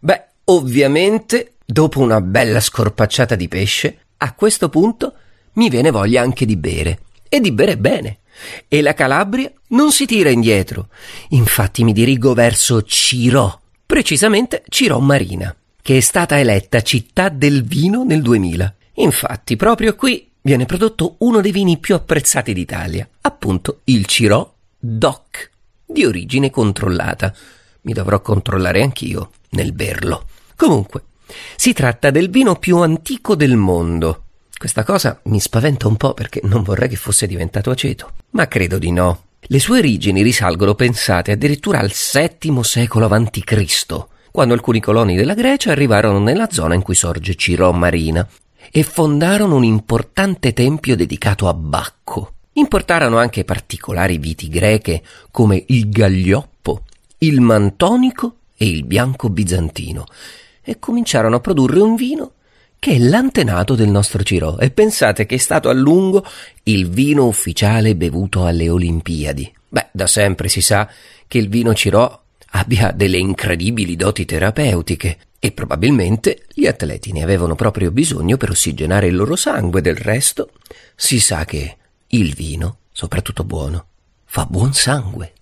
Beh, ovviamente, dopo una bella scorpacciata di pesce, a questo punto mi viene voglia anche di bere. E di bere bene. E la Calabria non si tira indietro. Infatti mi dirigo verso Cirò, precisamente Cirò Marina, che è stata eletta città del vino nel 2000. Infatti, proprio qui viene prodotto uno dei vini più apprezzati d'Italia, appunto il Cirò DOC, di origine controllata. Mi dovrò controllare anch'io nel berlo. Comunque, si tratta del vino più antico del mondo. Questa cosa mi spaventa un po' perché non vorrei che fosse diventato aceto, ma credo di no. Le sue origini risalgono, pensate, addirittura al VII secolo a.C., quando alcuni coloni della Grecia arrivarono nella zona in cui sorge Cirò Marina e fondarono un importante tempio dedicato a Bacco. Importarono anche particolari viti greche come il Gaglioppo, il Mantonico e il Bianco Bizantino e cominciarono a produrre un vino che è l'antenato del nostro Cirò e pensate che è stato a lungo il vino ufficiale bevuto alle Olimpiadi. Beh, da sempre si sa che il vino Cirò abbia delle incredibili doti terapeutiche e probabilmente gli atleti ne avevano proprio bisogno per ossigenare il loro sangue, del resto si sa che il vino, soprattutto buono, fa buon sangue.